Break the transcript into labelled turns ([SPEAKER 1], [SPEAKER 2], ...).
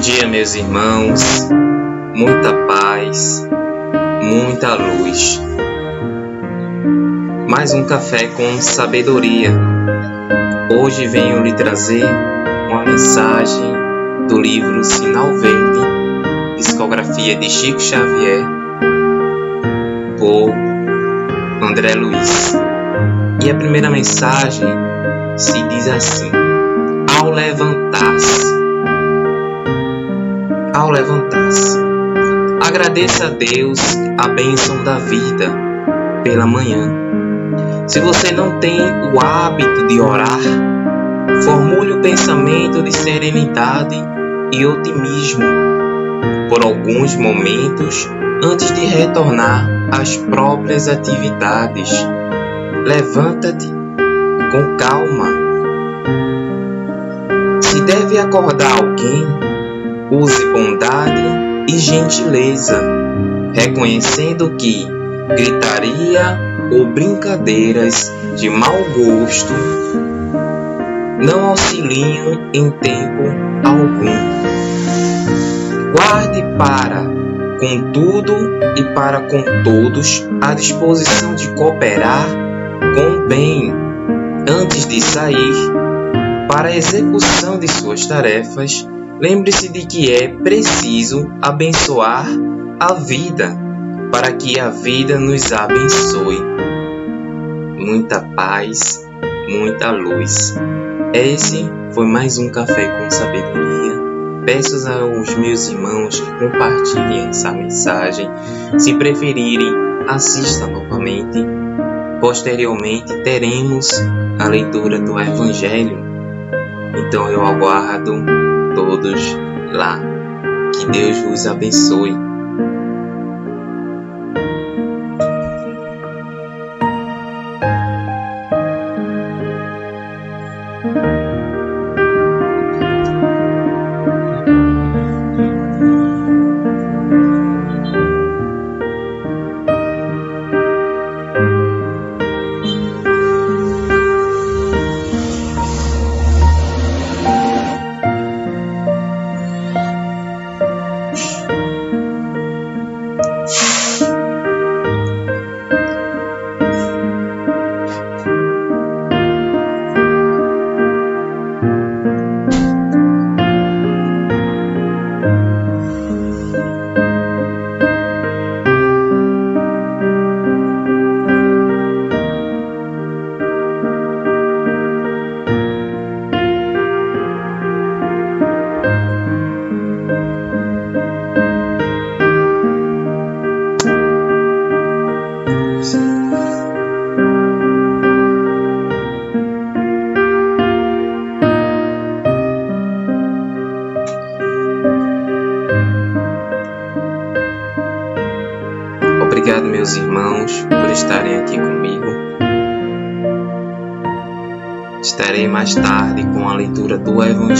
[SPEAKER 1] dia, meus irmãos. Muita paz, muita luz. Mais um café com sabedoria. Hoje venho lhe trazer uma mensagem do livro Sinal Verde, psicografia de Chico Xavier, por André Luiz. E a primeira mensagem se diz assim: Ao levantar-se ao levantar-se. Agradeça a Deus a bênção da vida pela manhã. Se você não tem o hábito de orar, formule o pensamento de serenidade e otimismo por alguns momentos antes de retornar às próprias atividades. Levanta-te com calma. Se deve acordar alguém, Use bondade e gentileza, reconhecendo que gritaria ou brincadeiras de mau gosto não auxiliam em tempo algum. Guarde para com tudo e para com todos a disposição de cooperar com bem antes de sair para a execução de suas tarefas Lembre-se de que é preciso abençoar a vida para que a vida nos abençoe. Muita paz, muita luz. Esse foi mais um Café com Sabedoria. Peço aos meus irmãos que compartilhem essa mensagem. Se preferirem, assista novamente. Posteriormente, teremos a leitura do Evangelho. Então eu aguardo todos lá. Que Deus vos abençoe. Obrigado, meus irmãos, por estarem aqui comigo. Estarei mais tarde com a leitura do Evangelho.